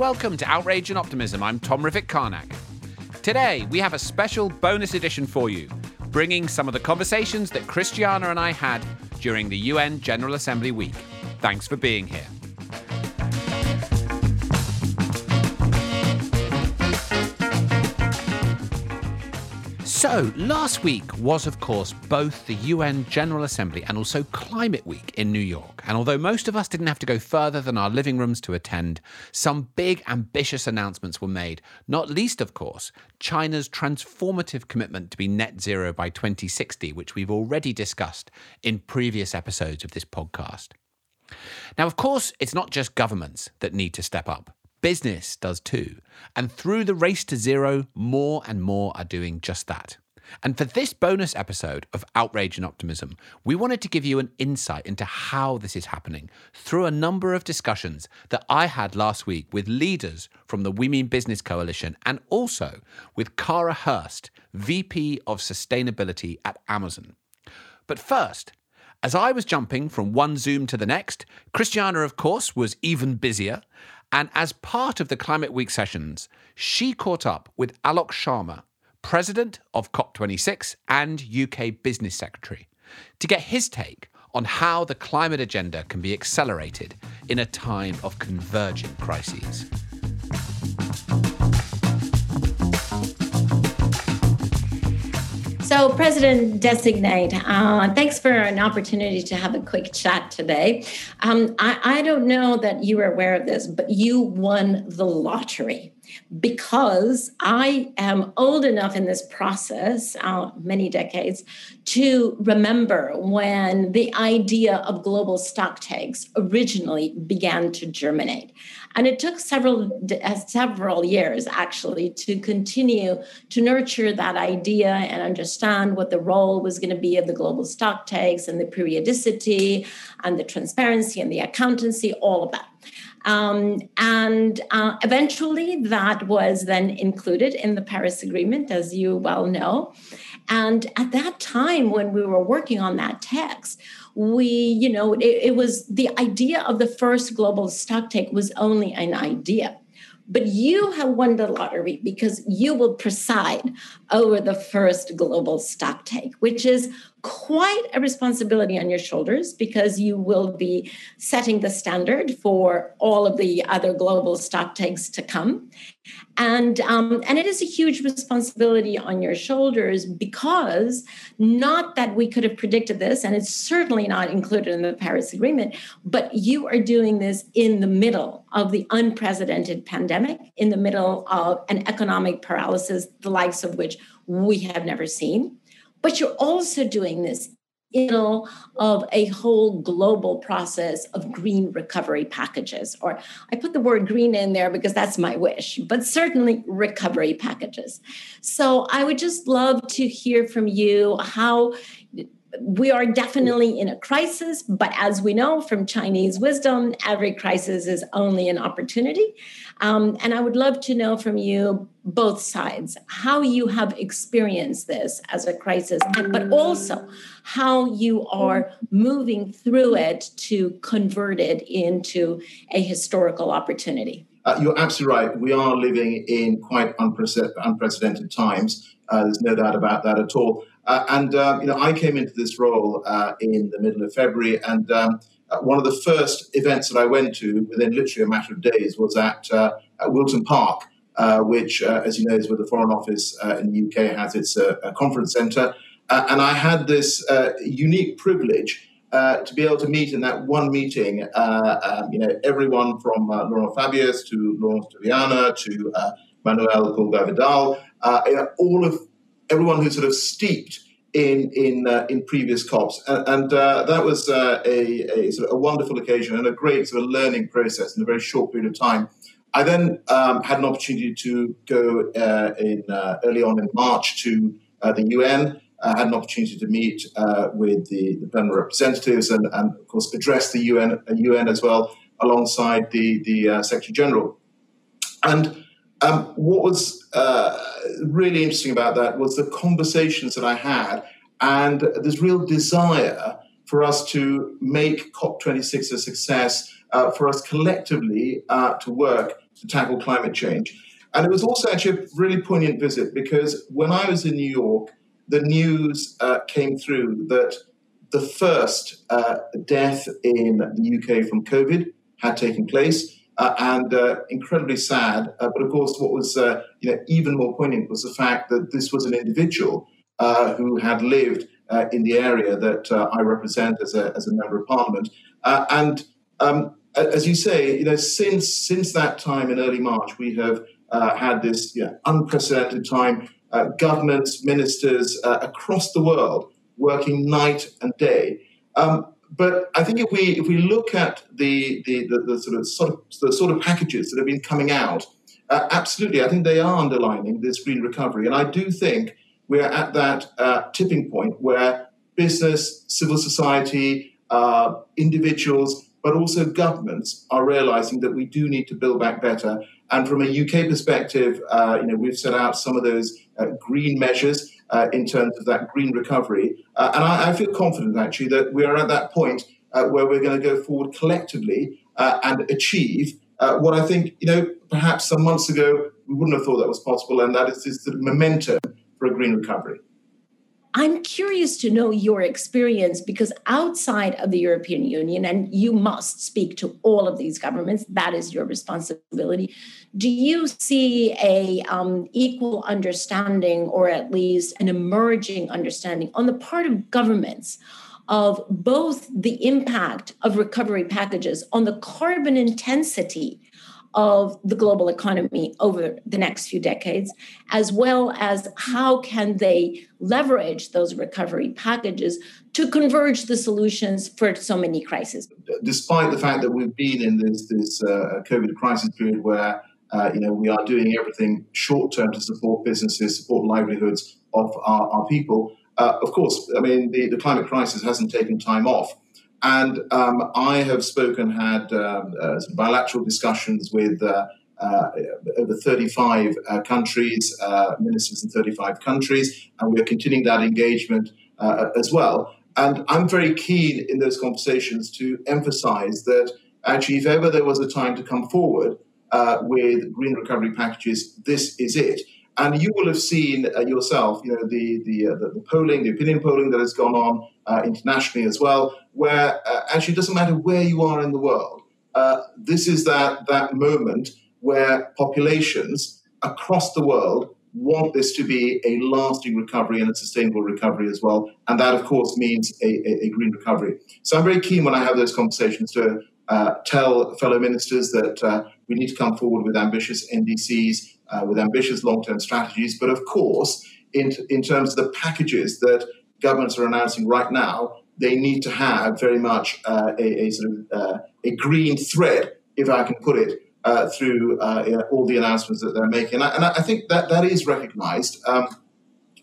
welcome to Outrage and Optimism. I'm Tom Rivett Carnac. Today, we have a special bonus edition for you, bringing some of the conversations that Christiana and I had during the UN General Assembly week. Thanks for being here. So, last week was, of course, both the UN General Assembly and also Climate Week in New York. And although most of us didn't have to go further than our living rooms to attend, some big, ambitious announcements were made, not least, of course, China's transformative commitment to be net zero by 2060, which we've already discussed in previous episodes of this podcast. Now, of course, it's not just governments that need to step up. Business does too. And through the race to zero, more and more are doing just that. And for this bonus episode of Outrage and Optimism, we wanted to give you an insight into how this is happening through a number of discussions that I had last week with leaders from the We Mean Business Coalition and also with Kara Hurst, VP of Sustainability at Amazon. But first, as I was jumping from one Zoom to the next, Christiana, of course, was even busier. And as part of the Climate Week sessions, she caught up with Alok Sharma, President of COP26 and UK Business Secretary, to get his take on how the climate agenda can be accelerated in a time of converging crises. So, President designate, uh, thanks for an opportunity to have a quick chat today. Um, I, I don't know that you are aware of this, but you won the lottery because I am old enough in this process, uh, many decades, to remember when the idea of global stock takes originally began to germinate. And it took several uh, several years actually to continue to nurture that idea and understand what the role was going to be of the global stock takes and the periodicity and the transparency and the accountancy, all of that. Um, and uh, eventually, that was then included in the Paris Agreement, as you well know. And at that time, when we were working on that text, we, you know, it, it was the idea of the first global stock take was only an idea. But you have won the lottery because you will preside over the first global stock take, which is quite a responsibility on your shoulders because you will be setting the standard for all of the other global stock takes to come. And um, and it is a huge responsibility on your shoulders because not that we could have predicted this and it's certainly not included in the paris agreement but you are doing this in the middle of the unprecedented pandemic in the middle of an economic paralysis the likes of which we have never seen but you're also doing this in middle of a whole global process of green recovery packages. Or I put the word green in there because that's my wish, but certainly recovery packages. So I would just love to hear from you how we are definitely in a crisis, but as we know from Chinese wisdom, every crisis is only an opportunity. Um, and I would love to know from you both sides how you have experienced this as a crisis, but also how you are moving through it to convert it into a historical opportunity. Uh, you're absolutely right. We are living in quite unprecedented times. Uh, there's no doubt about that at all. Uh, and um, you know, I came into this role uh, in the middle of February, and um, uh, one of the first events that I went to within literally a matter of days was at, uh, at Wilton Park, uh, which, as you know, is where the Foreign Office in the UK has its conference centre. and I had this unique privilege to be able to meet in that one meeting, um, you know, everyone from Laurent Fabius to Laurence Tubiana to Manuel Pulgar Vidal, all of everyone who's sort of steeped in in uh, in previous COPs, and, and uh, that was uh, a, a, sort of a wonderful occasion and a great sort of learning process in a very short period of time. I then um, had an opportunity to go uh, in uh, early on in March to uh, the UN. I had an opportunity to meet with the, the plenary representatives and, and, of course, address the UN, UN as well alongside the the Secretary General. And um, what was uh, really interesting about that was the conversations that I had and this real desire for us to make COP26 a success, uh, for us collectively uh, to work to tackle climate change. And it was also actually a really poignant visit because when I was in New York, the news uh, came through that the first uh, death in the UK from COVID had taken place. Uh, and uh, incredibly sad. Uh, but of course, what was uh, you know even more poignant was the fact that this was an individual who had lived in the area that I represent as a, as a member of parliament. and um, as you say, you know, since since that time in early March, we have had this you know, unprecedented time. governments, ministers across the world working night and day. Um, but I think if we if we look at the the, the, the sort of sort of the sort of packages that have been coming out, uh, absolutely, I think they are underlining this green recovery, and I do think we are at that uh, tipping point where business, civil society, uh, individuals, but also governments are realizing that we do need to build back better. And from a UK perspective, uh, you know, we've set out some of those uh, green measures uh, in terms of that green recovery. Uh, and I, I, feel confident actually that we are at that point uh, where we're going to go forward collectively uh, and achieve what I think, you know, perhaps some months ago we wouldn't have thought that was possible, and that is, is the momentum for a green recovery. I'm curious to know your experience because outside of the European Union, and you must speak to all of these governments, that is your responsibility. Do you see a um, equal understanding, or at least an emerging understanding, on the part of governments of both the impact of recovery packages on the carbon intensity of the global economy over the next few decades, as well as how can they leverage those recovery packages to converge the solutions for so many crises. Despite the fact that we've been in this, this uh, COVID crisis period where uh, you know, we are doing everything short term to support businesses, support livelihoods of our, our people. Uh, of course, I mean, the, the climate crisis hasn't taken time off. And um, I have spoken, had um, uh, bilateral discussions with uh, uh, over 35 uh, countries, uh, ministers in 35 countries, and we are continuing that engagement uh, as well. And I'm very keen in those conversations to emphasize that actually, if ever there was a time to come forward with green recovery packages, this is it. And you will have seen yourself, you know, the the, the, the polling, the opinion polling that has gone on uh, internationally as well, where uh, actually it doesn't matter where you are in the world. Uh, this is that that moment where populations across the world want this to be a lasting recovery and a sustainable recovery as well. And that, of course, means a, a, a green recovery. So I'm very keen when I have those conversations to uh, tell fellow ministers that uh, we need to come forward with ambitious NDCs, uh, with ambitious long term strategies. But of course, in, in terms of the packages that governments are announcing right now, they need to have very much uh, a, a, sort of uh, a green thread, if I can put it, uh, through all the announcements that they're making. And I, and I think that that is recognized. Um,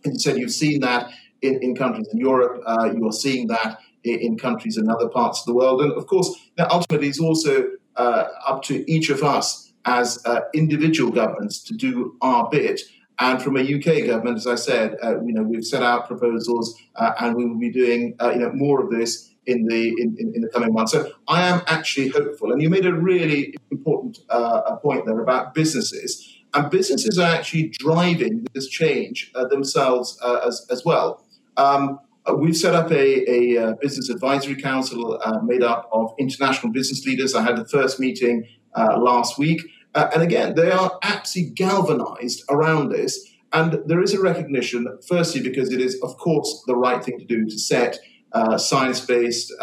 and you've seen that in, in countries in Europe, you are seeing that in countries in other parts of the world. And of course, ultimately, it's also uh, up to each of us as uh, individual governments to do our bit. And from a UK government, as I said, uh, you know, we've set out proposals, uh, and we will be doing, uh, you know, more of this in the in, in, the coming months. So I am actually hopeful. And you made a really important uh, point there about businesses, and businesses are actually driving this change themselves as as well. Um, uh, we've set up a, a, uh, business advisory council uh, made up of international business leaders. I had the first meeting uh, last week. Uh, and again, they are absolutely galvanized around this. And there is a recognition, firstly, because it is, of course, the right thing to do to set uh, science based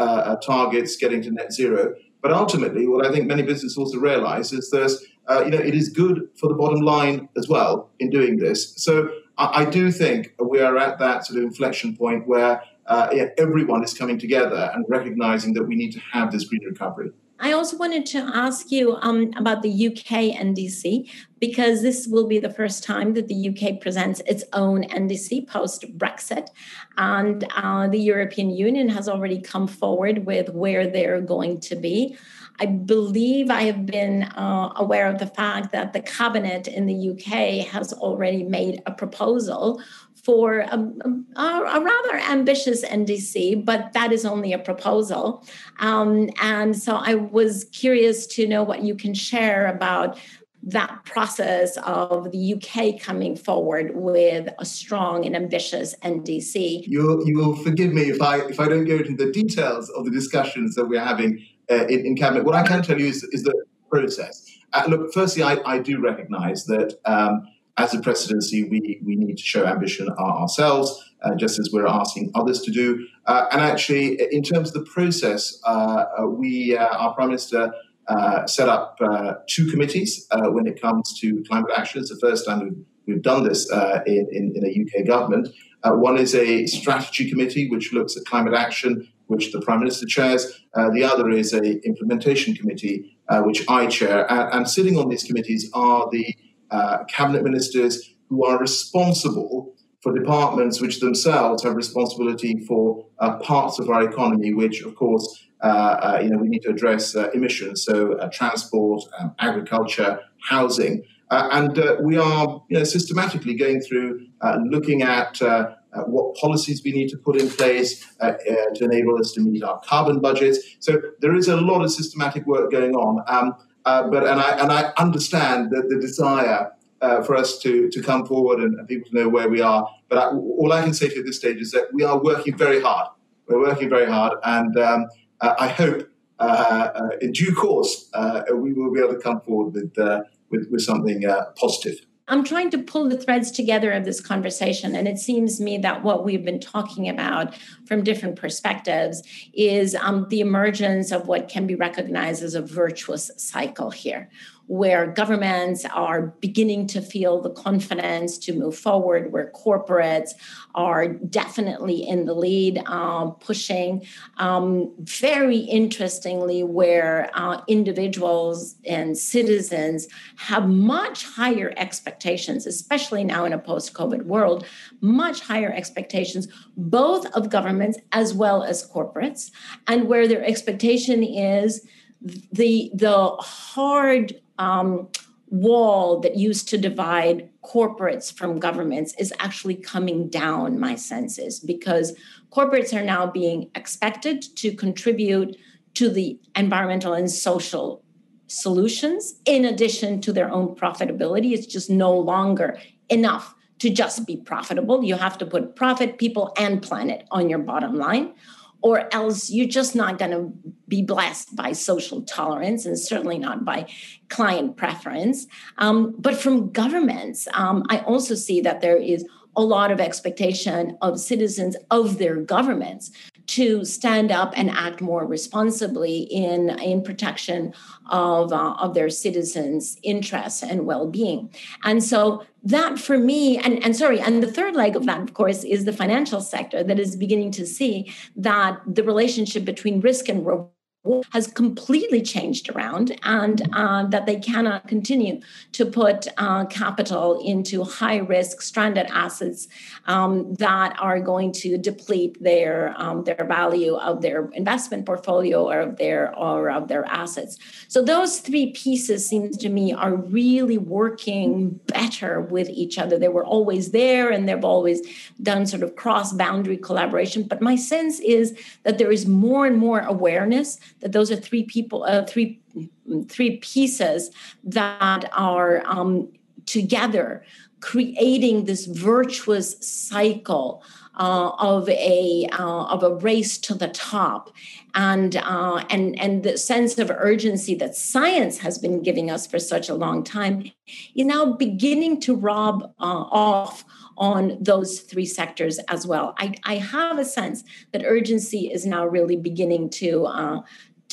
targets getting to net zero. But ultimately, what I think many businesses also realize is that you know, it is good for the bottom line as well in doing this. So I, I do think we are at that sort of inflection point where uh, everyone is coming together and recognizing that we need to have this green recovery. I also wanted to ask you um, about the UK NDC because this will be the first time that the UK presents its own NDC post Brexit. And uh, the European Union has already come forward with where they're going to be. I believe I have been uh, aware of the fact that the cabinet in the UK has already made a proposal for a, a, a, rather ambitious NDC, but that is only a proposal. Um, and so I was curious to know what you can share about that process of the UK coming forward with a strong and ambitious NDC. You you will forgive me if I if I don't go into the details of the discussions that we're having uh, in, in, cabinet. What I can tell you is, is the process. Uh, look, firstly, I, I do recognise that. Um, as a presidency, we, we need to show ambition ourselves, uh, just as we're asking others to do. Uh, and actually, in terms of the process, uh, uh we, uh, our Prime Minister, uh, set up two committees when it comes to climate action. It's the first time we've, we've done this in, in, in, a UK government. one is a strategy committee, which looks at climate action, which the Prime Minister chairs. the other is a implementation committee, which I chair. And, and sitting on these committees are the uh, cabinet ministers who are responsible for departments which themselves have responsibility for uh, parts of our economy, which, of course, uh, uh you know, we need to address uh, emissions, so uh, transport, um, agriculture, housing, and we are, you know, systematically going through looking at. What policies we need to put in place to enable us to meet our carbon budgets. So there is a lot of systematic work going on. Um, uh, but and I and I understand that the desire uh, for us to to come forward and, and, people to know where we are. But I, all I can say to you at this stage is that we are working very hard. We're working very hard, and um, uh, I hope uh, uh, in due course we will be able to come forward with with, with something positive. I'm trying to pull the threads together of this conversation. And it seems to me that what we've been talking about from different perspectives is um, the emergence of what can be recognized as a virtuous cycle here, where governments are beginning to feel the confidence to move forward, where corporates are definitely in the lead, um, pushing. Um, very interestingly, where uh, individuals and citizens have much higher expectations, especially now in a post COVID world, much higher expectations, both of governments as well as corporates, and where their expectation is the the hard um, wall that used to divide corporates from governments is actually coming down, my sense is, because corporates are now being expected to contribute to the environmental and social solutions in addition to their own profitability. It's just no longer enough to just be profitable. You have to put profit, people, and planet on your bottom line or else you're just not going to be blessed by social tolerance and certainly not by client preference. Um, but from governments, um, I also see that there is a lot of expectation of citizens of their governments to stand up and act more responsibly in, in protection of, uh, of their citizens' interests and well-being. And so that for me, and, and sorry, and the third leg of that, of course, is the financial sector that is beginning to see that the relationship between risk and reward has completely changed around and uh, that they cannot continue to put uh, capital into high risk stranded assets um, that are going to deplete their um, their value of their investment portfolio or of their or of their assets. So those three pieces seems to me are really working better with each other. They were always there and they've always done sort of cross boundary collaboration but my sense is that there is more and more awareness that those are three people, uh, three three pieces that are um, together creating this virtuous cycle uh, of a uh, of a race to the top, and uh, and and the sense of urgency that science has been giving us for such a long time is now beginning to rob uh, off on those three sectors as well. I, I have a sense that urgency is now really beginning to uh,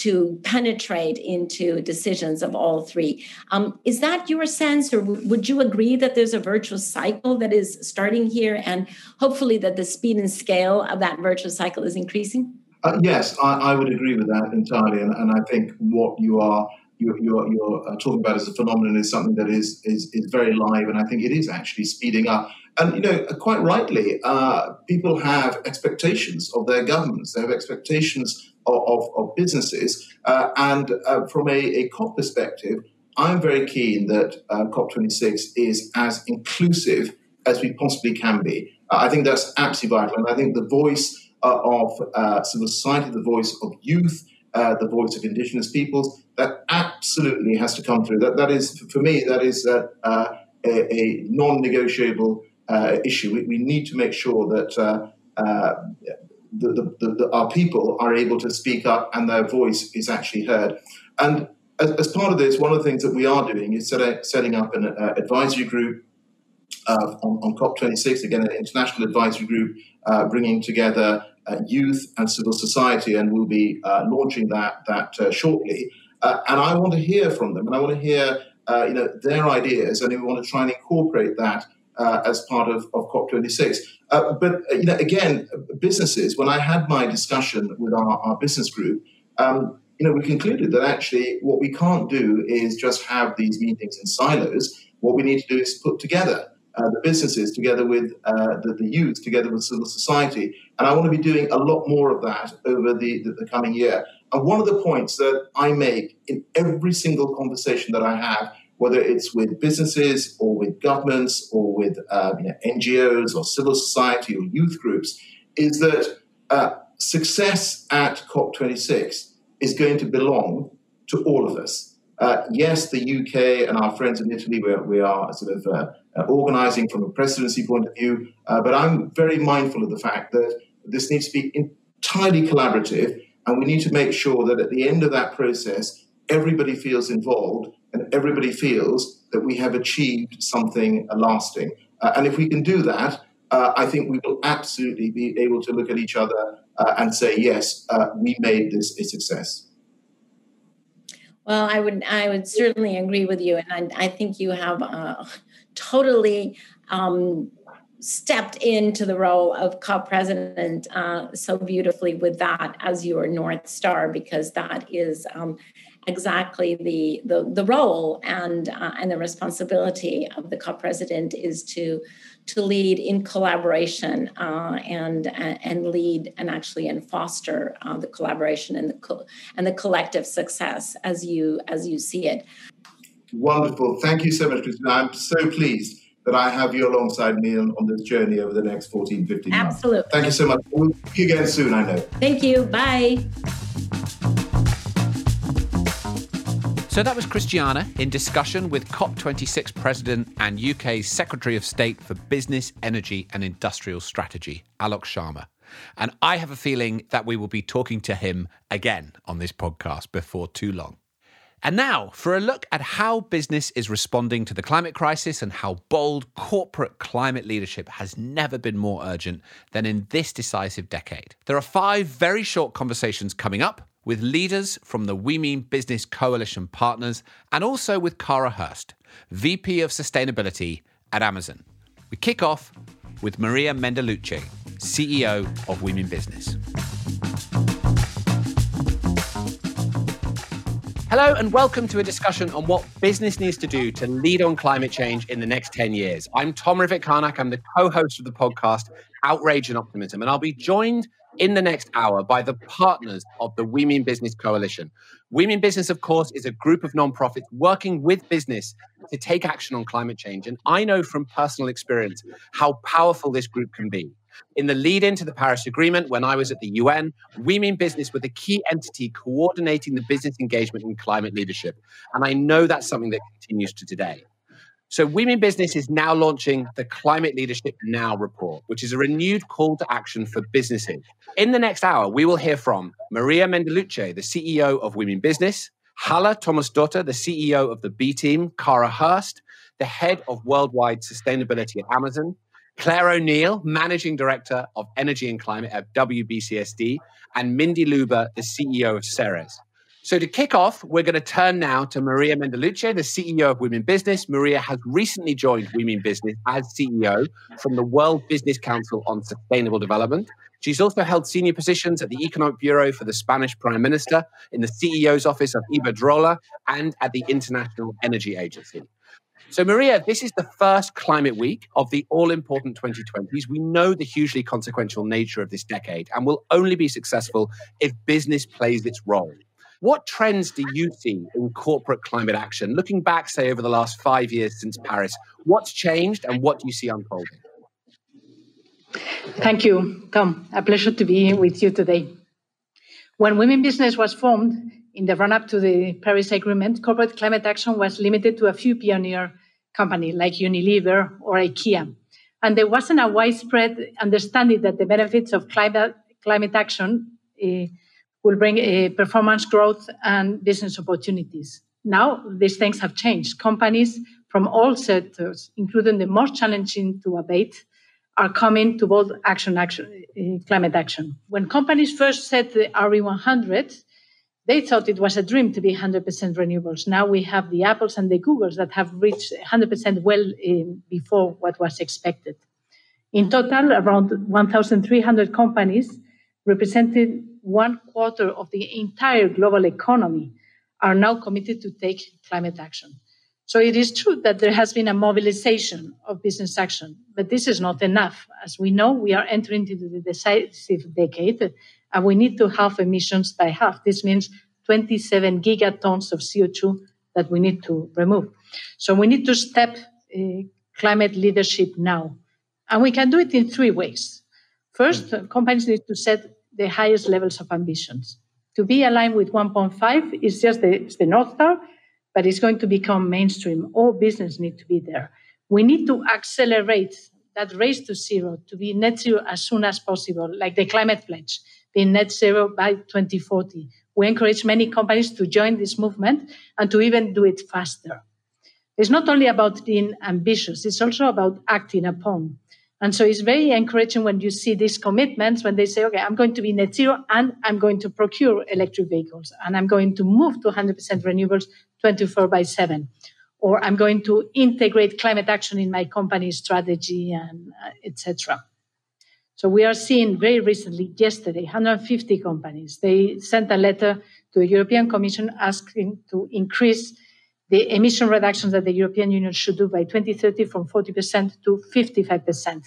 to penetrate into decisions of all three. Um, is that your sense, or would you agree that there's a virtuous cycle that is starting here, and hopefully that the speed and scale of that virtuous cycle is increasing? Uh, yes, I, I, would agree with that entirely, and, and I think what you are you're, you're, you're uh, talking about as a phenomenon is something that is, is is very live, and I think it is actually speeding up. And you know, quite rightly, uh, people have expectations of their governments. They have expectations of, of, businesses. Uh, and uh, from a, a, COP perspective, I'm very keen that uh, COP26 is as inclusive as we possibly can be. Uh, I think that's absolutely vital. And I think the voice uh, of uh, civil society, the voice of youth, uh, the voice of indigenous peoples. That absolutely has to come through. That that is for me. That is uh, uh, a, a, non-negotiable uh, issue. We, we, need to make sure that. The, the, the, our people are able to speak up and their voice is actually heard. And as, as, part of this, one of the things that we are doing is set, setting up an uh, advisory group uh, on, on, COP26, again, an international advisory group uh, bringing together uh, youth and civil society, and we'll be uh, launching that, that uh, shortly. and I want to hear from them, and I want to hear you know, their ideas, and we want to try and incorporate that as part of, of COP26. but you know, again, businesses, when I had my discussion with our, our business group, um, you know, we concluded that actually what we can't do is just have these meetings in silos. What we need to do is put together uh, the businesses, together with uh, the, the, youth, together with civil society. And I want to be doing a lot more of that over the, the, the, coming year. And one of the points that I make in every single conversation that I have, whether it's with businesses or with governments or with uh, you know, NGOs or civil society or youth groups, is that uh, success at COP26 is going to belong to all of us. Uh, yes, the UK and our friends in Italy, we are, we are sort of uh, uh, organizing from a presidency point of view, uh, but I'm very mindful of the fact that this needs to be entirely collaborative, and we need to make sure that at the end of that process, everybody feels involved and everybody feels that we have achieved something lasting. Uh, and if we can do that, uh, I think we will absolutely be able to look at each other uh, and say, yes, uh, we made this a success. Well, I would I would certainly agree with you, and I, I think you have uh, totally um, stepped into the role of COP president uh, so beautifully with that as your north star, because that is um, exactly the, the the role and uh, and the responsibility of the COP president is to to lead in collaboration uh, and and lead and actually and foster uh, the collaboration and the co- and the collective success as you as you see it. Wonderful. Thank you so much, Christina. I'm so pleased that I have you alongside me on, this journey over the next 14, 15 months. Absolutely. Thank you so much. We'll see you again soon, I know. Thank you. Bye. So that was Christiana in discussion with COP26 President and UK's Secretary of State for Business, Energy and Industrial Strategy, Alok Sharma. And I have a feeling that we will be talking to him again on this podcast before too long. And now for a look at how business is responding to the climate crisis and how bold corporate climate leadership has never been more urgent than in this decisive decade. There are five very short conversations coming up with leaders from the We Mean Business Coalition partners and also with Kara Hurst, VP of Sustainability at Amazon. We kick off with Maria Mendiluce, CEO of We Mean Business. Hello, and welcome to a discussion on what business needs to do to lead on climate change in the next 10 years. I'm Tom Rivett-Carnac. I'm the co host of the podcast Outrage and Optimism, and I'll be joined in the next hour by the partners of the We Mean Business Coalition. We Mean Business, of course, is a group of nonprofits working with business to take action on climate change. And I know from personal experience how powerful this group can be. In the lead into the Paris Agreement, when I was at the UN, We Mean Business were the key entity coordinating the business engagement in climate leadership. And I know that's something that continues to today. So, We Mean Business is now launching the Climate Leadership Now report, which is a renewed call to action for businesses. In the next hour, we will hear from Maria Mendiluce, the CEO of We Mean Business, Halla Tomasdottir, the CEO of the B Team, Kara Hurst, the head of worldwide sustainability at Amazon, Claire O'Neill, managing director of energy and climate at WBCSD, and Mindy Lubber, the CEO of Ceres. So to kick off, we're going to turn now to Maria Mendiluce, the CEO of We Mean Business. Maria has recently joined We Mean Business as CEO from the World Business Council on Sustainable Development. She's also held senior positions at the Economic Bureau for the Spanish Prime Minister, in the CEO's office of Iberdrola, and at the International Energy Agency. So, Maria, this is the first climate week of the all important 2020s. We know the hugely consequential nature of this decade and will only be successful if business plays its role. What trends do you see in corporate climate action? Looking back, say, over the last five years since Paris, what's changed and what do you see unfolding? Thank you, Tom. A pleasure to be with you today. When We Mean Business was formed in the run up to the Paris Agreement, corporate climate action was limited to a few pioneer companies like Unilever or IKEA. And there wasn't a widespread understanding that the benefits of climate, climate action uh, will bring uh, performance growth and business opportunities. Now, these things have changed. Companies from all sectors, including the most challenging to abate, are coming to bold action, action uh, climate action. When companies first set the RE100, they thought it was a dream to be 100% renewables. Now we have the Apples and the Googles that have reached 100% well in, before what was expected. In total, around 1,300 companies, representing one quarter of the entire global economy, are now committed to take climate action. So it is true that there has been a mobilization of business action, but this is not enough. As we know, we are entering into the decisive decade and we need to halve emissions by half. This means 27 gigatons of CO2 that we need to remove. So we need to step uh, climate leadership now. And we can do it in three ways. First, uh, companies need to set the highest levels of ambitions. To be aligned with 1.5 is just the, the North Star, but it's going to become mainstream. All business need to be there. We need to accelerate that race to zero to be net zero as soon as possible, like the climate pledge, being net zero by 2040. We encourage many companies to join this movement and to even do it faster. It's not only about being ambitious, it's also about acting upon. And so it's very encouraging when you see these commitments when they say, okay, I'm going to be net zero and I'm going to procure electric vehicles and I'm going to move to 100% renewables 24 by 7 or i'm going to integrate climate action in my company strategy and uh, etc so we are seeing very recently yesterday 150 companies they sent a letter to the european commission asking to increase the emission reductions that the european union should do by 2030 from 40% to 55%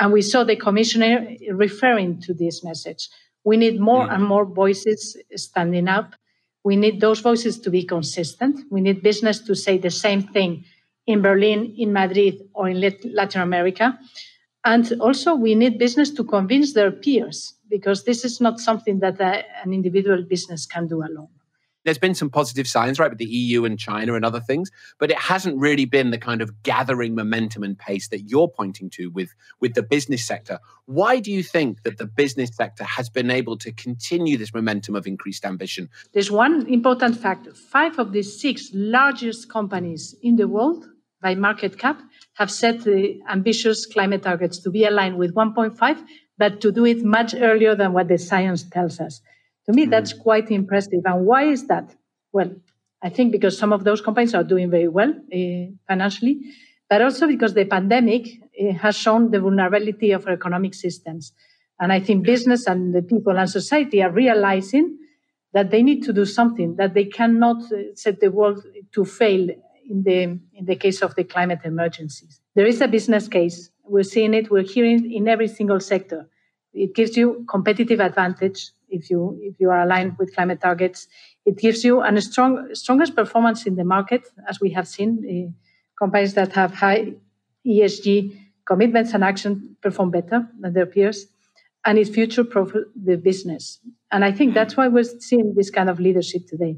and we saw the commissioner referring to this message we need more mm. and more voices standing up we need those voices to be consistent. We need business to say the same thing in Berlin, in Madrid, or in Latin America. And also, we need business to convince their peers because this is not something that a, an individual business can do alone there's been some positive signs, right, with the EU and China and other things, but it hasn't really been the kind of gathering momentum and pace that you're pointing to with, with the business sector. Why do you think that the business sector has been able to continue this momentum of increased ambition? There's one important fact five of the six largest companies in the world by market cap have set the ambitious climate targets to be aligned with 1.5, but to do it much earlier than what the science tells us. To me, that's mm. quite impressive. And why is that? Well, I think because some of those companies are doing very well uh, financially, but also because the pandemic uh, has shown the vulnerability of our economic systems. And I think business and the people and society are realizing that they need to do something, that they cannot uh, set the world to fail in the, in the case of the climate emergencies. There is a business case. We're seeing it, we're hearing it in every single sector. It gives you competitive advantage if you if you are aligned with climate targets. It gives you a strong strongest performance in the market, as we have seen. Uh, companies that have high ESG commitments and action perform better than their peers, and it future proof the business. And I think that's why we're seeing this kind of leadership today.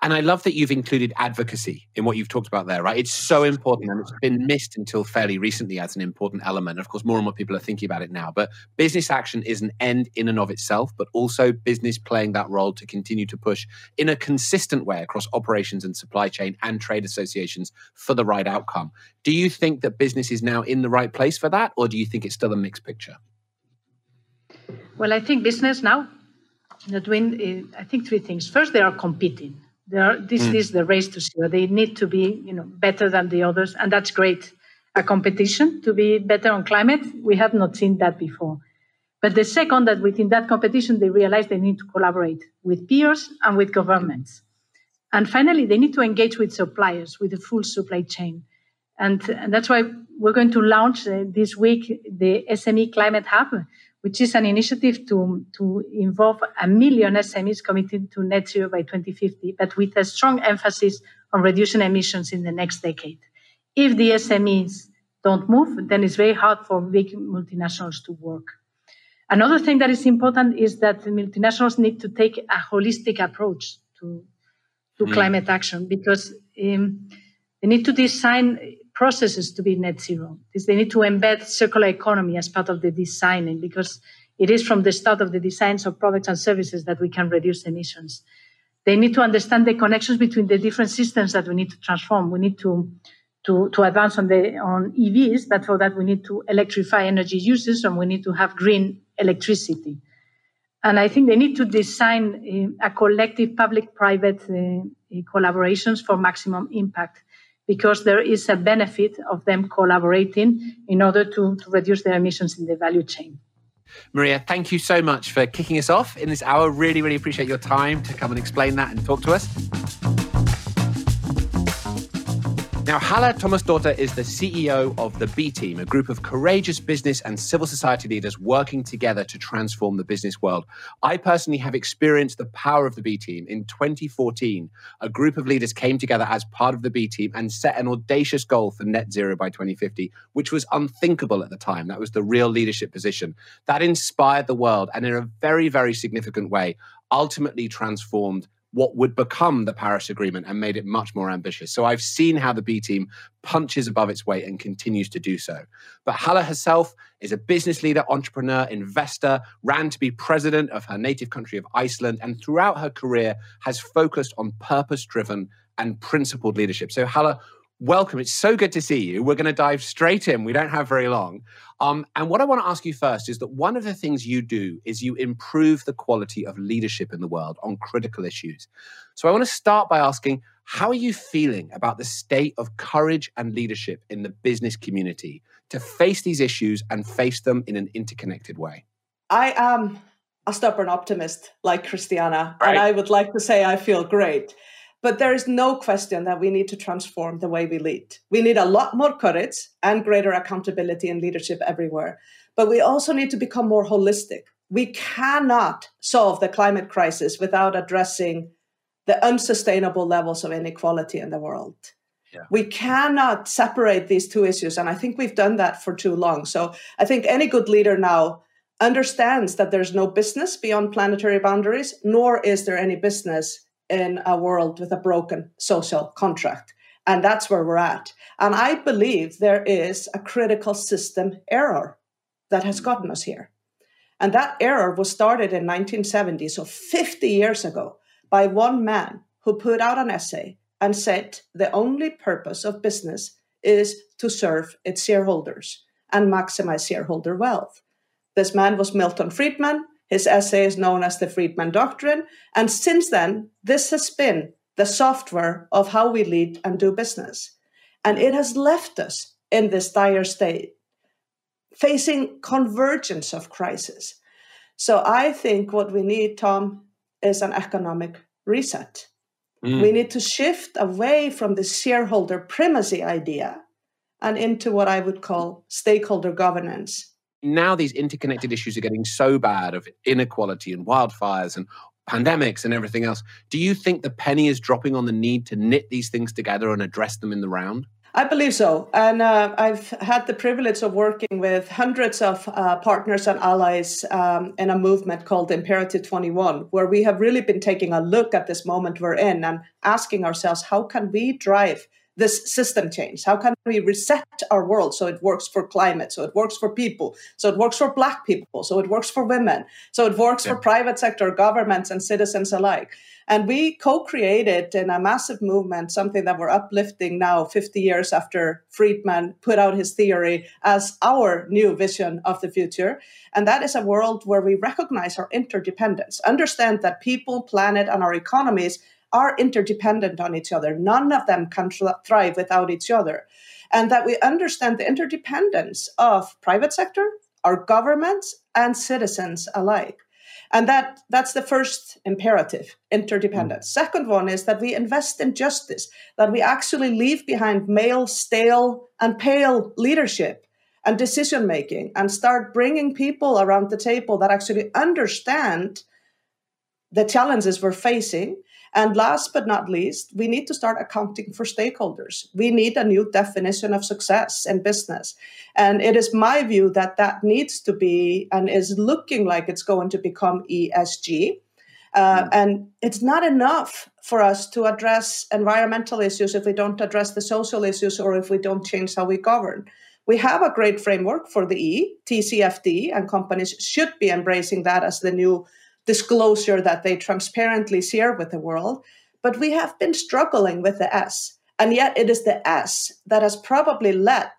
And I love that you've included advocacy in what you've talked about there, right? It's so important and it's been missed until fairly recently as an important element. Of course, more and more people are thinking about it now. But business action is an end in and of itself, but also business playing that role to continue to push in a consistent way across operations and supply chain and trade associations for the right outcome. Do you think that business is now in the right place for that, or do you think it's still a mixed picture? Well, I think business now, doing, uh, I think three things. First, they are competing are, this mm. is the race to zero. They need to be, you know, better than the others, and that's great. A competition to be better on climate, we have not seen that before. But the second, that within that competition, they realize they need to collaborate with peers and with governments. And finally, they need to engage with suppliers, with the full supply chain. And, and that's why we're going to launch uh, this week the SME Climate Hub, which is an initiative to, to involve a million SMEs committed to net zero by 2050, but with a strong emphasis on reducing emissions in the next decade. If the SMEs don't move, then it's very hard for big multinationals to work. Another thing that is important is that the multinationals need to take a holistic approach to, to mm. climate action because um, they need to design processes to be net zero. Is They need to embed circular economy as part of the designing because it is from the start of the designs of products and services that we can reduce emissions. They need to understand the connections between the different systems that we need to transform. We need to to, to advance on the on EVs, but for that we need to electrify energy uses and we need to have green electricity. And I think they need to design a, a collective public-private uh, collaborations for maximum impact because there is a benefit of them collaborating in order to, to reduce their emissions in the value chain. Maria, thank you so much for kicking us off in this hour. Really, really appreciate your time to come and explain that and talk to us. Now, Hala daughter is the CEO of the B Team, a group of courageous business and civil society leaders working together to transform the business world. I personally have experienced the power of the B Team. In 2014, a group of leaders came together as part of the B Team and set an audacious goal for net zero by 2050, which was unthinkable at the time. That was the real leadership position. That inspired the world and, in a very, very significant way, ultimately transformed what would become the Paris Agreement and made it much more ambitious. So I've seen how the B team punches above its weight and continues to do so. But Halla herself is a business leader, entrepreneur, investor, ran to be president of her native country of Iceland, and throughout her career has focused on purpose driven and principled leadership. So, Halla, welcome. It's so good to see you. We're going to dive straight in. We don't have very long. Um, and what I want to ask you first is that one of the things you do is you improve the quality of leadership in the world on critical issues. So I want to start by asking how are you feeling about the state of courage and leadership in the business community to face these issues and face them in an interconnected way? I am a stubborn optimist like Christiana, right. and I would like to say I feel great. But there is no question that we need to transform the way we lead. We need a lot more courage and greater accountability and leadership everywhere. But we also need to become more holistic. We cannot solve the climate crisis without addressing the unsustainable levels of inequality in the world. Yeah. We cannot separate these two issues. And I think we've done that for too long. So I think any good leader now understands that there's no business beyond planetary boundaries, nor is there any business in a world with a broken social contract. And that's where we're at. And I believe there is a critical system error that has mm. gotten us here. And that error was started in 1970, so 50 years ago, by one man who put out an essay and said the only purpose of business is to serve its shareholders and maximize shareholder wealth. This man was Milton Friedman, his essay is known as the Friedman Doctrine. And since then, this has been the software of how we lead and do business. And it has left us in this dire state, facing convergence of crisis. So I think what we need, Tom, is an economic reset. Mm. We need to shift away from the shareholder primacy idea and into what I would call stakeholder governance now these interconnected issues are getting so bad of inequality and wildfires and pandemics and everything else. Do you think the penny is dropping on the need to knit these things together and address them in the round? I believe so. And uh, I've had the privilege of working with hundreds of uh, partners and allies um, in a movement called Imperative 21, where we have really been taking a look at this moment we're in and asking ourselves, how can we drive this system change? How can we reset our world so it works for climate, so it works for people, so it works for Black people, so it works for women, so it works yeah. for private sector, governments, and citizens alike? And we co created in a massive movement something that we're uplifting now, 50 years after Friedman put out his theory as our new vision of the future. And that is a world where we recognize our interdependence, understand that people, planet, and our economies are interdependent on each other. None of them can thrive without each other. And that we understand the interdependence of private sector, our governments, and citizens alike. And that, that's the first imperative interdependence. Mm. Second one is that we invest in justice, that we actually leave behind male, stale, and pale leadership and decision making and start bringing people around the table that actually understand the challenges we're facing And last but not least, we need to start accounting for stakeholders. We need a new definition of success in business. And it is my view that that needs to be and is looking like it's going to become ESG. Uh, mm. And it's not enough for us to address environmental issues if we don't address the social issues or if we don't change how we govern. We have a great framework for the E, TCFD, and companies should be embracing that as the new disclosure that they transparently share with the world. But we have been struggling with the S. And yet it is the S that has probably led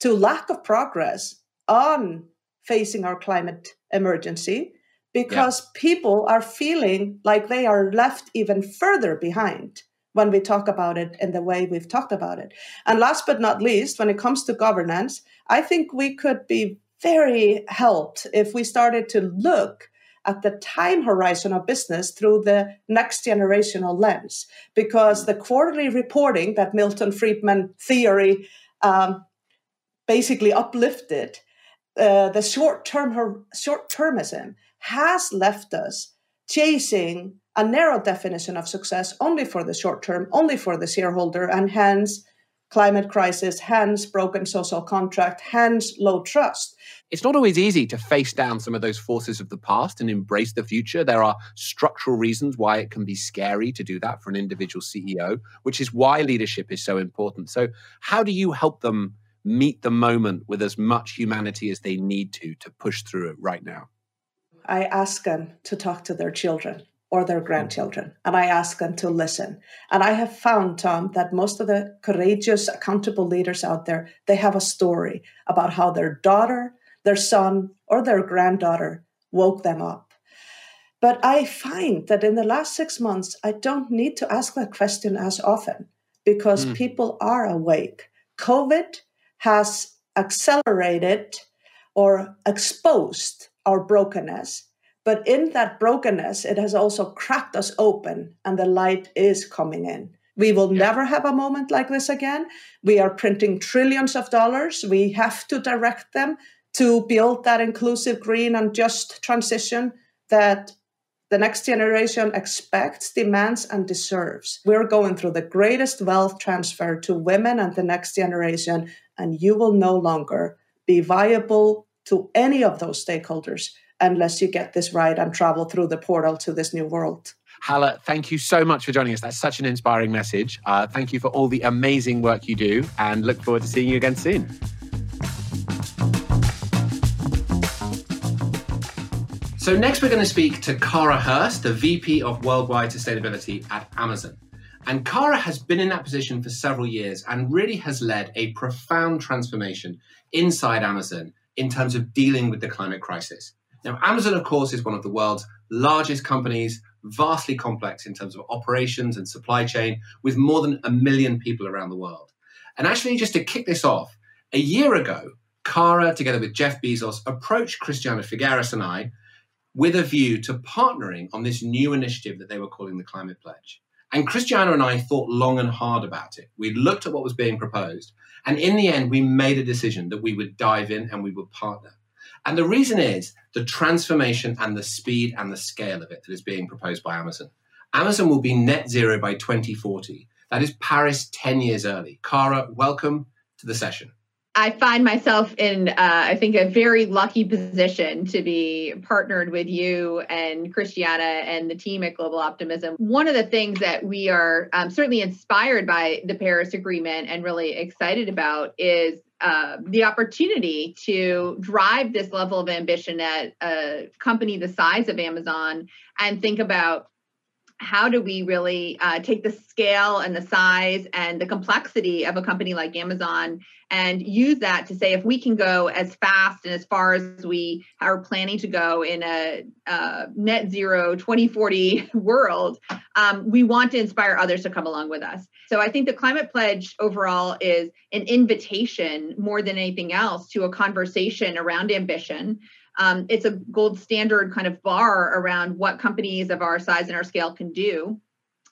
to lack of progress on facing our climate emergency because yeah. people are feeling like they are left even further behind when we talk about it in the way we've talked about it. And last but not least, when it comes to governance, I think we could be very helped if we started to look at the time horizon of business through the next generational lens. Because the quarterly reporting that Milton Friedman theory um, basically uplifted, uh, the short term short termism has left us chasing a narrow definition of success only for the short term, only for the shareholder, and hence climate crisis, hence broken social contract, hence low trust. It's not always easy to face down some of those forces of the past and embrace the future. There are structural reasons why it can be scary to do that for an individual CEO, which is why leadership is so important. So, how do you help them meet the moment with as much humanity as they need to to push through it right now? I ask them to talk to their children or their grandchildren. And I ask them to listen. And I have found, Tom, that most of the courageous, accountable leaders out there, they have a story about how their daughter, their son, or their granddaughter woke them up. But I find that in the last six months, I don't need to ask that question as often because mm. people are awake. COVID has accelerated or exposed our brokenness but in that brokenness, it has also cracked us open and the light is coming in. We will yeah. never have a moment like this again. We are printing trillions of dollars. We have to direct them to build that inclusive, green, and just transition that the next generation expects, demands, and deserves. We're going through the greatest wealth transfer to women and the next generation, and you will no longer be viable to any of those stakeholders unless you get this right and travel through the portal to this new world. Halla, thank you so much for joining us. That's such an inspiring message. Uh, thank you for all the amazing work you do and look forward to seeing you again soon. So, next we're going to speak to Kara Hurst, the VP of Worldwide Sustainability at Amazon. And Kara has been in that position for several years and really has led a profound transformation inside Amazon in terms of dealing with the climate crisis. Now, Amazon, of course, is one of the world's largest companies, vastly complex in terms of operations and supply chain, with more than a million people around the world. And actually, just to kick this off, a year ago, Kara, together with Jeff Bezos, approached Christiana Figueres and I with a view to partnering on this new initiative that they were calling the Climate Pledge. And Christiana and I thought long and hard about it. We looked at what was being proposed. And in the end, we made a decision that we would dive in and we would partner. And the reason is the transformation and the speed and the scale of it that is being proposed by Amazon. Amazon will be net zero by 2040. That is Paris 10 years early. Kara, welcome to the session. I find myself in, uh, I think, a very lucky position to be partnered with you and Christiana and the team at Global Optimism. One of the things that we are um, certainly inspired by the Paris Agreement and really excited about is uh, the opportunity to drive this level of ambition at a company the size of Amazon and think about how do we really uh, take the scale and the size and the complexity of a company like Amazon and use that to say if we can go as fast and as far as we are planning to go in a, net zero 2040 world, um, we want to inspire others to come along with us. So I think the climate pledge overall is an invitation more than anything else to a conversation around ambition um, it's a gold standard kind of bar around what companies of our size and our scale can do.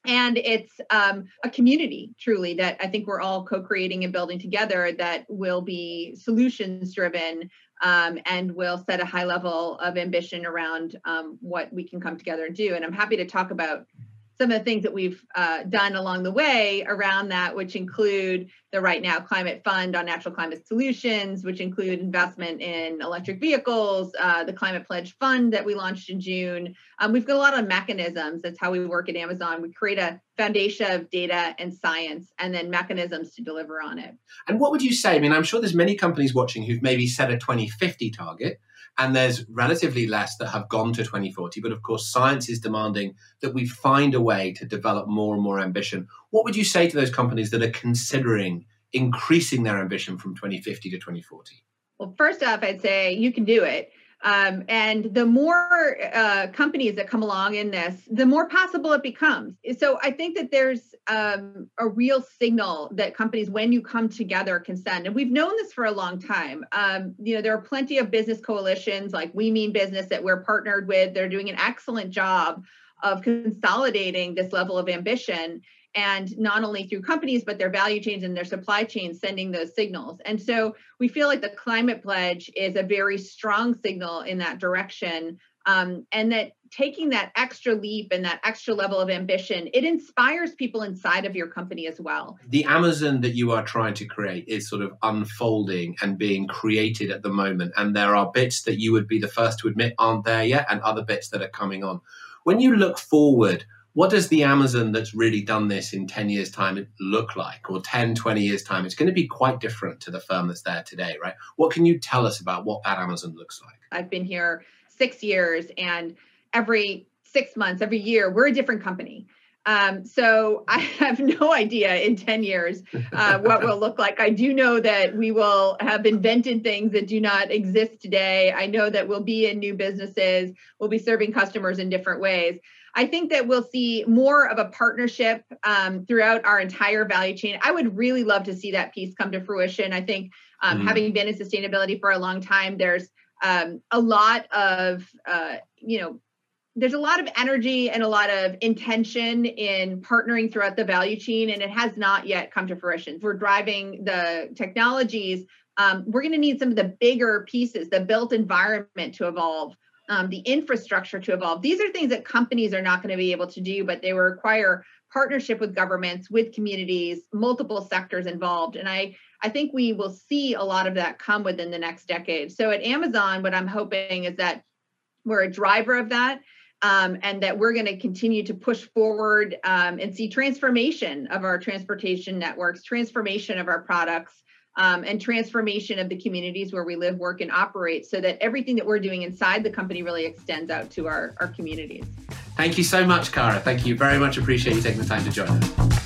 And it's um, a community truly that i think we're all co-creating and building together that will be solutions driven um, and will set a high level of ambition around um, what we can come together and do. And i'm happy to talk about some of the things that we've uh, done along the way around that, which include the Right Now Climate Fund on Natural Climate Solutions, which include investment in electric vehicles, uh, the Climate Pledge Fund that we launched in June. Um, we've got a lot of mechanisms. That's how we work at Amazon. We create a foundation of data and science and then mechanisms to deliver on it. And what would you say? I mean, I'm sure there's many companies watching who've maybe set a 2050 target and there's relatively less that have gone to 2040. But of course, science is demanding that we find a way to develop more and more ambition. What would you say to those companies that are considering increasing their ambition from 2050 to 2040? Well, first off, I'd say you can do it. Um, and the more uh, companies that come along in this, the more possible it becomes. So I think that there's um, a real signal that companies, when you come together, can send. And we've known this for a long time. Um, you know, there are plenty of business coalitions like We Mean Business that we're partnered with. They're doing an excellent job of consolidating this level of ambition and not only through companies but their value chains and their supply chains sending those signals. And so we feel like the climate pledge is a very strong signal in that direction. Um, and that taking that extra leap and that extra level of ambition it inspires people inside of your company as well. The amazon that you are trying to create is sort of unfolding and being created at the moment. And there are bits that you would be the first to admit aren't there yet and other bits that are coming on. When you look forward what does the Amazon that's really done this in 10 years' time look like, or 10, 20 years' time? It's going to be quite different to the firm that's there today, right? What can you tell us about what that Amazon looks like? I've been here six years, and every six months, every year, we're a different company. Um, so I have no idea in 10 years uh, what will look like. I do know that we will have invented things that do not exist today. I know that we'll be in new businesses, we'll be serving customers in different ways. I think that we'll see more of a partnership um, throughout our entire value chain. I would really love to see that piece come to fruition. I think um, mm. having been in sustainability for a long time, there's um, a lot of, uh, you know, there's a lot of energy and a lot of intention in partnering throughout the value chain, and it has not yet come to fruition. We're driving the technologies. Um, we're going to need some of the bigger pieces, the built environment to evolve um, the infrastructure to evolve. These are things that companies are not going to be able to do, but they will require partnership with governments, with communities, multiple sectors involved. And I, I think we will see a lot of that come within the next decade. So at Amazon, what I'm hoping is that we're a driver of that. Um, and that we're going to continue to push forward um, and see transformation of our transportation networks, transformation of our products, um, and transformation of the communities where we live, work, and operate so that everything that we're doing inside the company really extends out to our, our communities. Thank you so much, Kara. Thank you very much. Appreciate you taking the time to join us.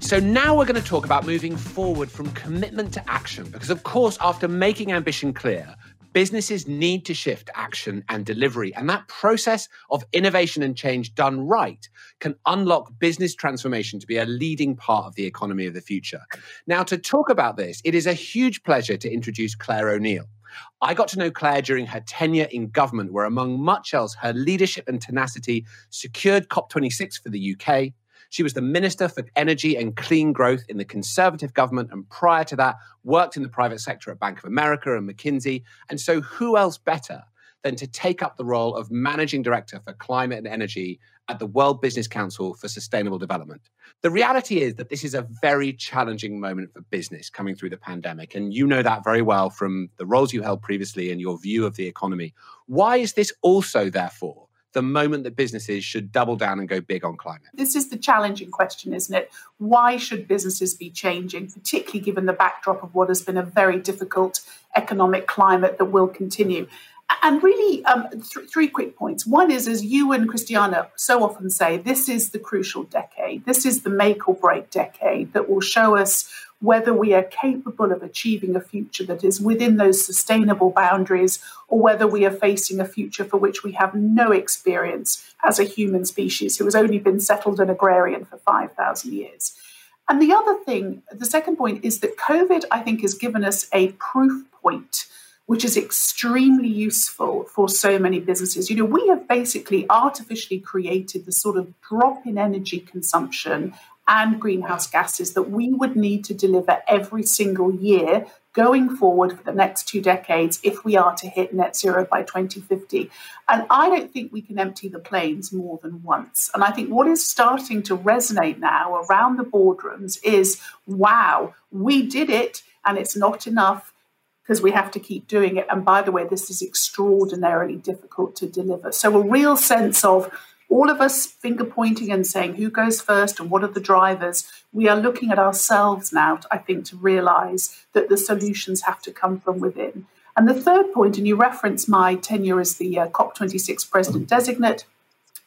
So now we're going to talk about moving forward from commitment to action. Because, of course, after making ambition clear, businesses need to shift action and delivery. And that process of innovation and change done right can unlock business transformation to be a leading part of the economy of the future. Now, to talk about this, it is a huge pleasure to introduce Claire O'Neill. I got to know Claire during her tenure in government, where, among much else, her leadership and tenacity secured COP26 for the UK, she was the Minister for Energy and Clean Growth in the Conservative government, and prior to that, worked in the private sector at Bank of America and McKinsey. And so, who else better than to take up the role of Managing Director for Climate and Energy at the World Business Council for Sustainable Development? The reality is that this is a very challenging moment for business coming through the pandemic. And you know that very well from the roles you held previously and your view of the economy. Why is this also, therefore, the moment that businesses should double down and go big on climate? This is the challenging question, isn't it? Why should businesses be changing, particularly given the backdrop of what has been a very difficult economic climate that will continue? And really, um, th- three quick points. One is, as you and Christiana so often say, this is the crucial decade. This is the make or break decade that will show us whether we are capable of achieving a future that is within those sustainable boundaries, or whether we are facing a future for which we have no experience as a human species who has only been settled and agrarian for 5,000 years. And the other thing, the second point, is that COVID, I think, has given us a proof point which is extremely useful for so many businesses. You know, we have basically artificially created the sort of drop in energy consumption and greenhouse gases that we would need to deliver every single year going forward for the next two decades if we are to hit net zero by 2050. And I don't think we can empty the planes more than once. And I think what is starting to resonate now around the boardrooms is wow, we did it and it's not enough because we have to keep doing it. And by the way, this is extraordinarily difficult to deliver. So, a real sense of all of us finger pointing and saying who goes first and what are the drivers, we are looking at ourselves now, I think, to realize that the solutions have to come from within. And the third point, and you reference my tenure as the uh, COP26 president designate,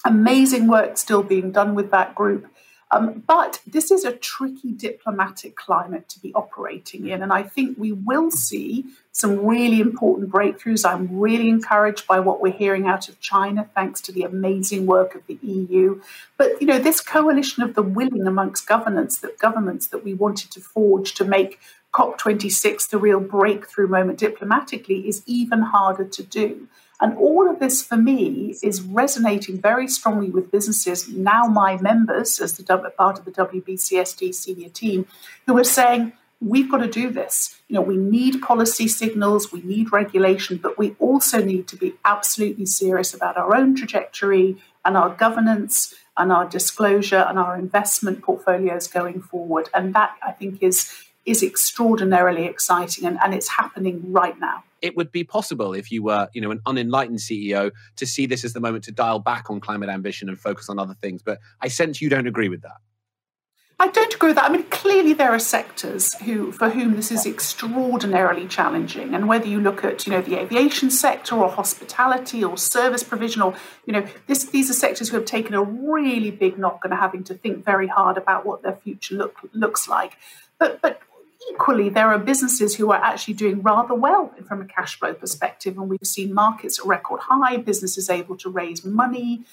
amazing work still being done with that group. Um, but this is a tricky diplomatic climate to be operating in. And I think we will see some really important breakthroughs. I'm really encouraged by what we're hearing out of China, thanks to the amazing work of the EU. But, you know, this coalition of the willing amongst governments that governments that we wanted to forge to make COP26 the real breakthrough moment diplomatically is even harder to do. And all of this for me is resonating very strongly with businesses, now my members as the part of the WBCSD senior team, who are saying, we've got to do this. You know, we need policy signals, we need regulation, but we also need to be absolutely serious about our own trajectory and our governance and our disclosure and our investment portfolios going forward. And that I think is is extraordinarily exciting and, and it's happening right now it would be possible if you were, you know, an unenlightened CEO to see this as the moment to dial back on climate ambition and focus on other things. But I sense you don't agree with that. I don't agree with that. I mean, clearly there are sectors who, for whom this is extraordinarily challenging, and whether you look at, you know, the aviation sector or hospitality or service provision, or you know, this, these are sectors who have taken a really big knock and are having to think very hard about what their future look, looks like. But, but equally, there are businesses who are actually doing rather well from a cash flow perspective, and we've seen markets at record high, businesses able to raise money.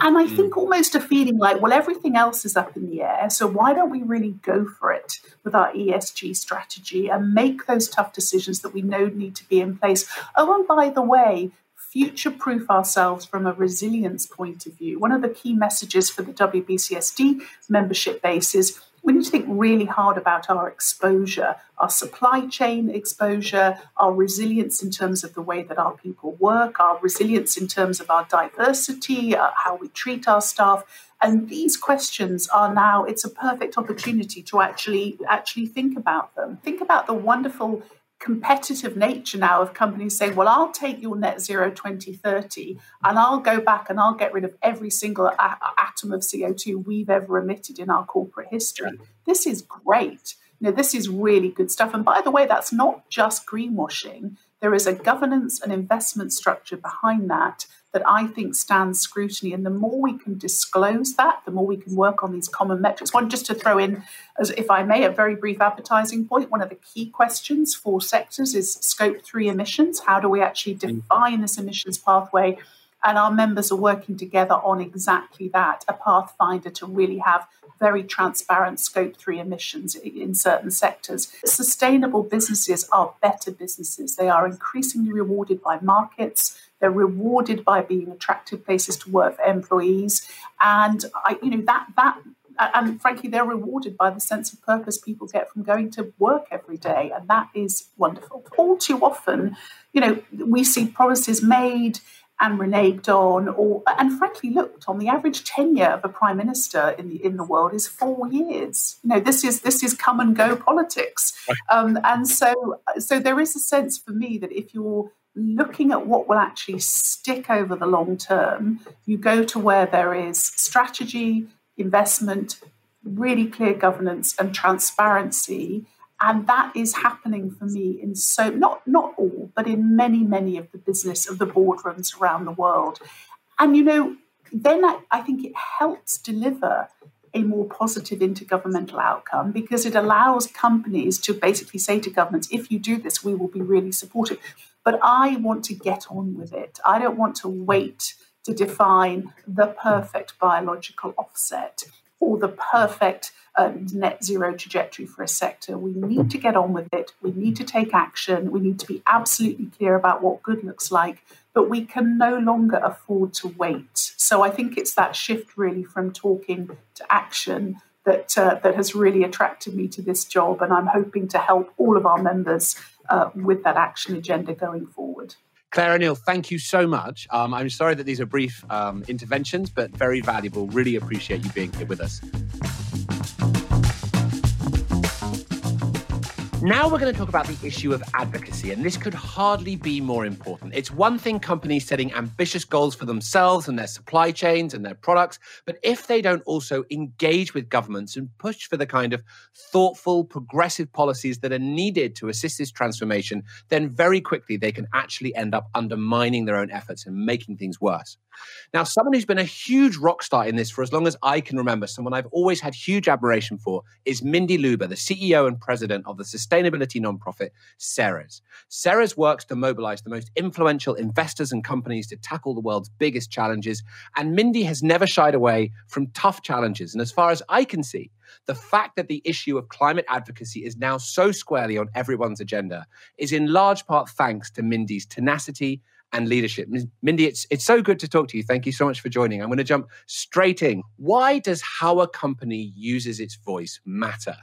And I think hmm. almost a feeling like, well, everything else is up in the air. So why don't we really go for it with our ESG strategy and make those tough decisions that we know need to be in place? Oh, and by the way, future proof ourselves from a resilience point of view. One of the key messages for the WBCSD membership base is we need to think really hard about our exposure, our supply chain exposure, our resilience in terms of the way that our people work, our resilience in terms of our diversity, uh, how we treat our staff. And these questions are now, it's a perfect opportunity to actually actually think about them. Think about the wonderful competitive nature now of companies saying, well, I'll take your net zero 2030 and I'll go back and I'll get rid of every single a- atom of CO2 we've ever emitted in our corporate history. This is great. You know, this is really good stuff. And by the way, that's not just greenwashing. There is a governance and investment structure behind that that I think stands scrutiny. And the more we can disclose that, the more we can work on these common metrics. One, just to throw in, as if I may, a very brief advertising point. one of the key questions for sectors is scope three emissions. How do we actually mm. define this emissions pathway? And our members are working together on exactly that a pathfinder to really have very transparent scope three emissions in certain sectors. Sustainable businesses are better businesses. They are increasingly rewarded by markets. They're rewarded by being attractive places to work for employees, and I, you know that that and frankly, they're rewarded by the sense of purpose people get from going to work every day, and that is wonderful. All too often, you know, we see promises made and reneged on, or and frankly, looked on the average tenure of a prime minister in the in the world is four years. You know, this is this is come and go politics, um, and so so there is a sense for me that if you're looking at what will actually stick over the long term, you go to where there is strategy, investment, really clear governance, and transparency. And that is happening for me in so not not all, but in many many of the business of the boardrooms around the world. And you know, then I, I think it helps deliver a more positive intergovernmental outcome because it allows companies to basically say to governments, if you do this, we will be really supportive. But I want to get on with it. I don't want to wait to define the perfect biological offset or the perfect net zero trajectory for a sector. We need to get on with it. We need to take action. We need to be absolutely clear about what good looks like, but we can no longer afford to wait. So I think it's that shift really from talking to action that uh, that has really attracted me to this job, and I'm hoping to help all of our members uh, with that action agenda going forward. Claire O'Neill, thank you so much. Um, I'm sorry that these are brief um, interventions, but very valuable. Really appreciate you being here with us. Now we're going to talk about the issue of advocacy, and this could hardly be more important. It's one thing companies setting ambitious goals for themselves and their supply chains and their products, but if they don't also engage with governments and push for the kind of thoughtful, progressive policies that are needed to assist this transformation, then very quickly they can actually end up undermining their own efforts and making things worse. Now, someone who's been a huge rock star in this for as long as I can remember, someone I've always had huge admiration for, is Mindy Lubber, the CEO and president of the sustainability nonprofit Ceres. Ceres works to mobilize the most influential investors and companies to tackle the world's biggest challenges. And Mindy has never shied away from tough challenges. And as far as I can see, the fact that the issue of climate advocacy is now so squarely on everyone's agenda is in large part thanks to Mindy's tenacity and leadership. Mindy, it's it's so good to talk to you. Thank you so much for joining. I'm going to jump straight in. Why does how a company uses its voice matter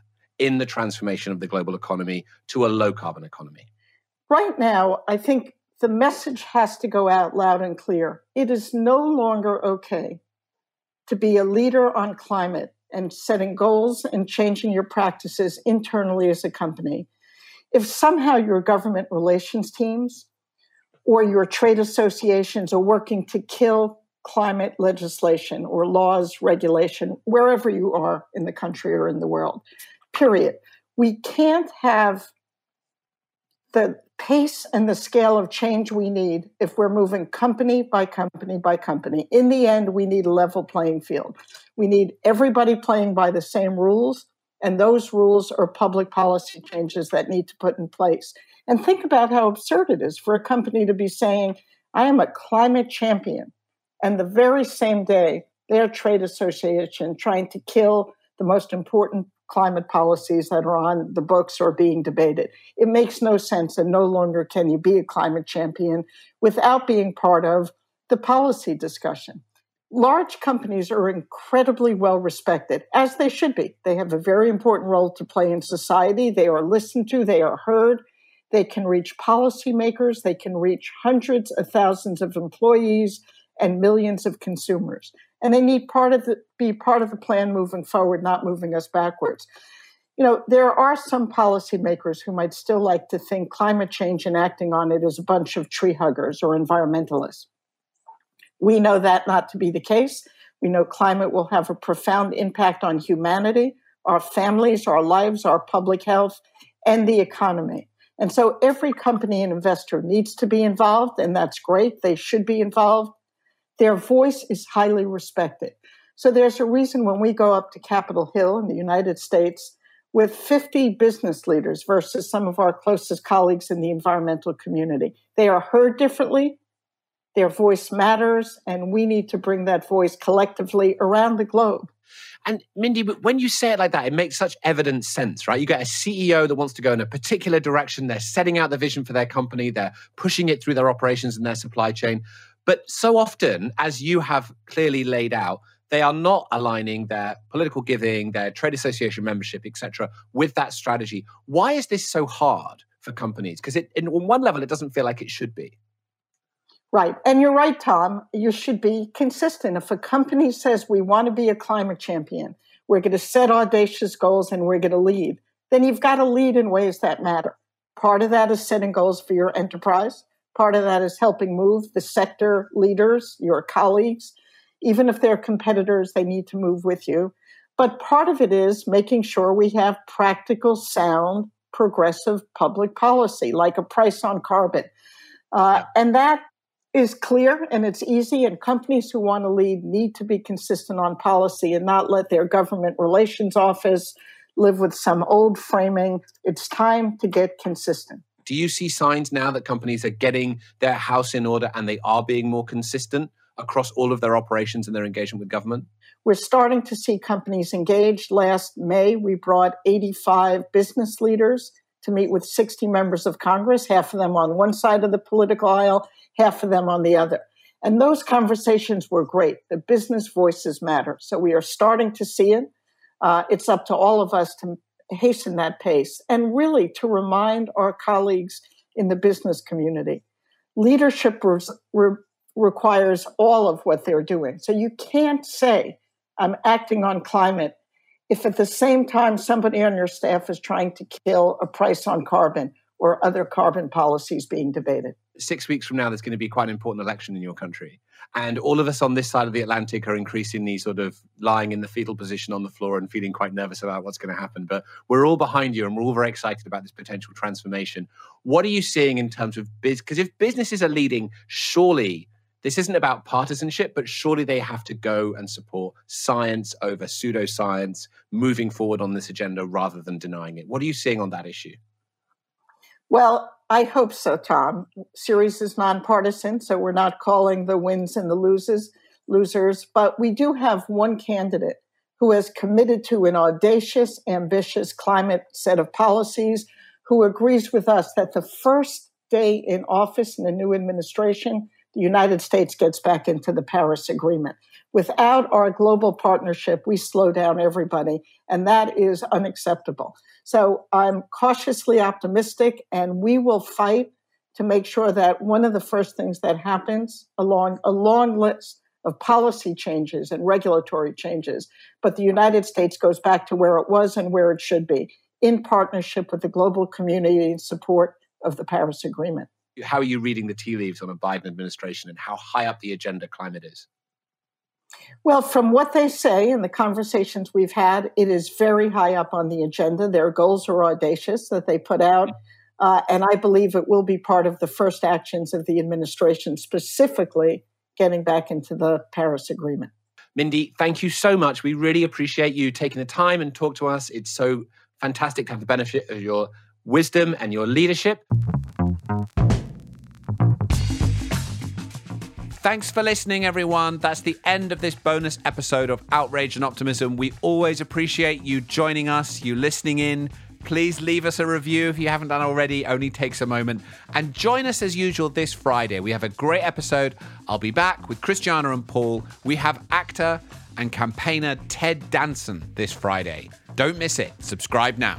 in the transformation of the global economy to a low carbon economy? Right now, I think the message has to go out loud and clear. It is no longer okay to be a leader on climate and setting goals and changing your practices internally as a company. If somehow your government relations teams or your trade associations are working to kill climate legislation or laws, regulation, wherever you are in the country or in the world. Period. We can't have the pace and the scale of change we need if we're moving company by company by company. In the end, we need a level playing field. We need everybody playing by the same rules, and those rules are public policy changes that need to put in place. And think about how absurd it is for a company to be saying, I am a climate champion. And the very same day, their trade association trying to kill the most important climate policies that are on the books or being debated. It makes no sense, and no longer can you be a climate champion without being part of the policy discussion. Large companies are incredibly well respected, as they should be. They have a very important role to play in society. They are listened to, they are heard, they can reach policymakers, they can reach hundreds of thousands of employees and millions of consumers. And they need part of the, be part of the plan moving forward, not moving us backwards. You know, there are some policymakers who might still like to think climate change and acting on it is a bunch of tree huggers or environmentalists. We know that not to be the case. We know climate will have a profound impact on humanity, our families, our lives, our public health, and the economy. And so every company and investor needs to be involved, and that's great. They should be involved. Their voice is highly respected. So there's a reason when we go up to Capitol Hill in the United States with 50 business leaders versus some of our closest colleagues in the environmental community. They are heard differently. Their voice matters, and we need to bring that voice collectively around the globe. And Mindy, when you say it like that, it makes such evident sense, right? You get a CEO that wants to go in a particular direction. They're setting out the vision for their company. They're pushing it through their operations and their supply chain. But so often, as you have clearly laid out, they are not aligning their political giving, their trade association membership, etc., with that strategy. Why is this so hard for companies? Because on one level, it doesn't feel like it should be. Right. And you're right, Tom. You should be consistent. If a company says we want to be a climate champion, we're going to set audacious goals and we're going to lead, then you've got to lead in ways that matter. Part of that is setting goals for your enterprise. Part of that is helping move the sector leaders, your colleagues. Even if they're competitors, they need to move with you. But part of it is making sure we have practical, sound, progressive public policy, like a price on carbon. Uh, and that is clear and it's easy, and companies who want to lead need to be consistent on policy and not let their government relations office live with some old framing. It's time to get consistent. Do you see signs now that companies are getting their house in order and they are being more consistent across all of their operations and their engagement with government? We're starting to see companies engaged. Last May, we brought 85 business leaders to meet with 60 members of Congress, half of them on one side of the political aisle half of them on the other. And those conversations were great. The business voices matter. So we are starting to see it. Uh, it's up to all of us to hasten that pace and really to remind our colleagues in the business community leadership re- re- requires all of what they're doing. So you can't say, I'm acting on climate if at the same time somebody on your staff is trying to kill a price on carbon or other carbon policies being debated. Six weeks from now, there's going to be quite an important election in your country. And all of us on this side of the Atlantic are increasingly sort of lying in the fetal position on the floor and feeling quite nervous about what's going to happen. But we're all behind you and we're all very excited about this potential transformation. What are you seeing in terms of biz? Because if businesses are leading, surely this isn't about partisanship, but surely they have to go and support science over pseudoscience, moving forward on this agenda rather than denying it. What are you seeing on that issue? Well, I hope so, Tom. Ceres is nonpartisan, so we're not calling the wins and the loses losers, but we do have one candidate who has committed to an audacious, ambitious climate set of policies, who agrees with us that the first day in office in the new administration, the United States gets back into the Paris Agreement. Without our global partnership, we slow down everybody, and that is unacceptable. So I'm cautiously optimistic, and we will fight to make sure that one of the first things that happens along a long list of policy changes and regulatory changes, but the United States goes back to where it was and where it should be in partnership with the global community in support of the Paris Agreement. How are you reading the tea leaves on a Biden administration and how high up the agenda climate is? Well, from what they say and the conversations we've had, it is very high up on the agenda. Their goals are audacious that they put out. Uh, and I believe it will be part of the first actions of the administration, specifically getting back into the Paris Agreement. Mindy, thank you so much. We really appreciate you taking the time and talk to us. It's so fantastic to have the benefit of your wisdom and your leadership. Thanks for listening, everyone. That's the end of this bonus episode of Outrage and Optimism. We always appreciate you joining us, you listening in. Please leave us a review if you haven't done already. Only takes a moment. And join us as usual this Friday. We have a great episode. I'll be back with Christiana and Paul. We have actor and campaigner Ted Danson this Friday. Don't miss it. Subscribe now.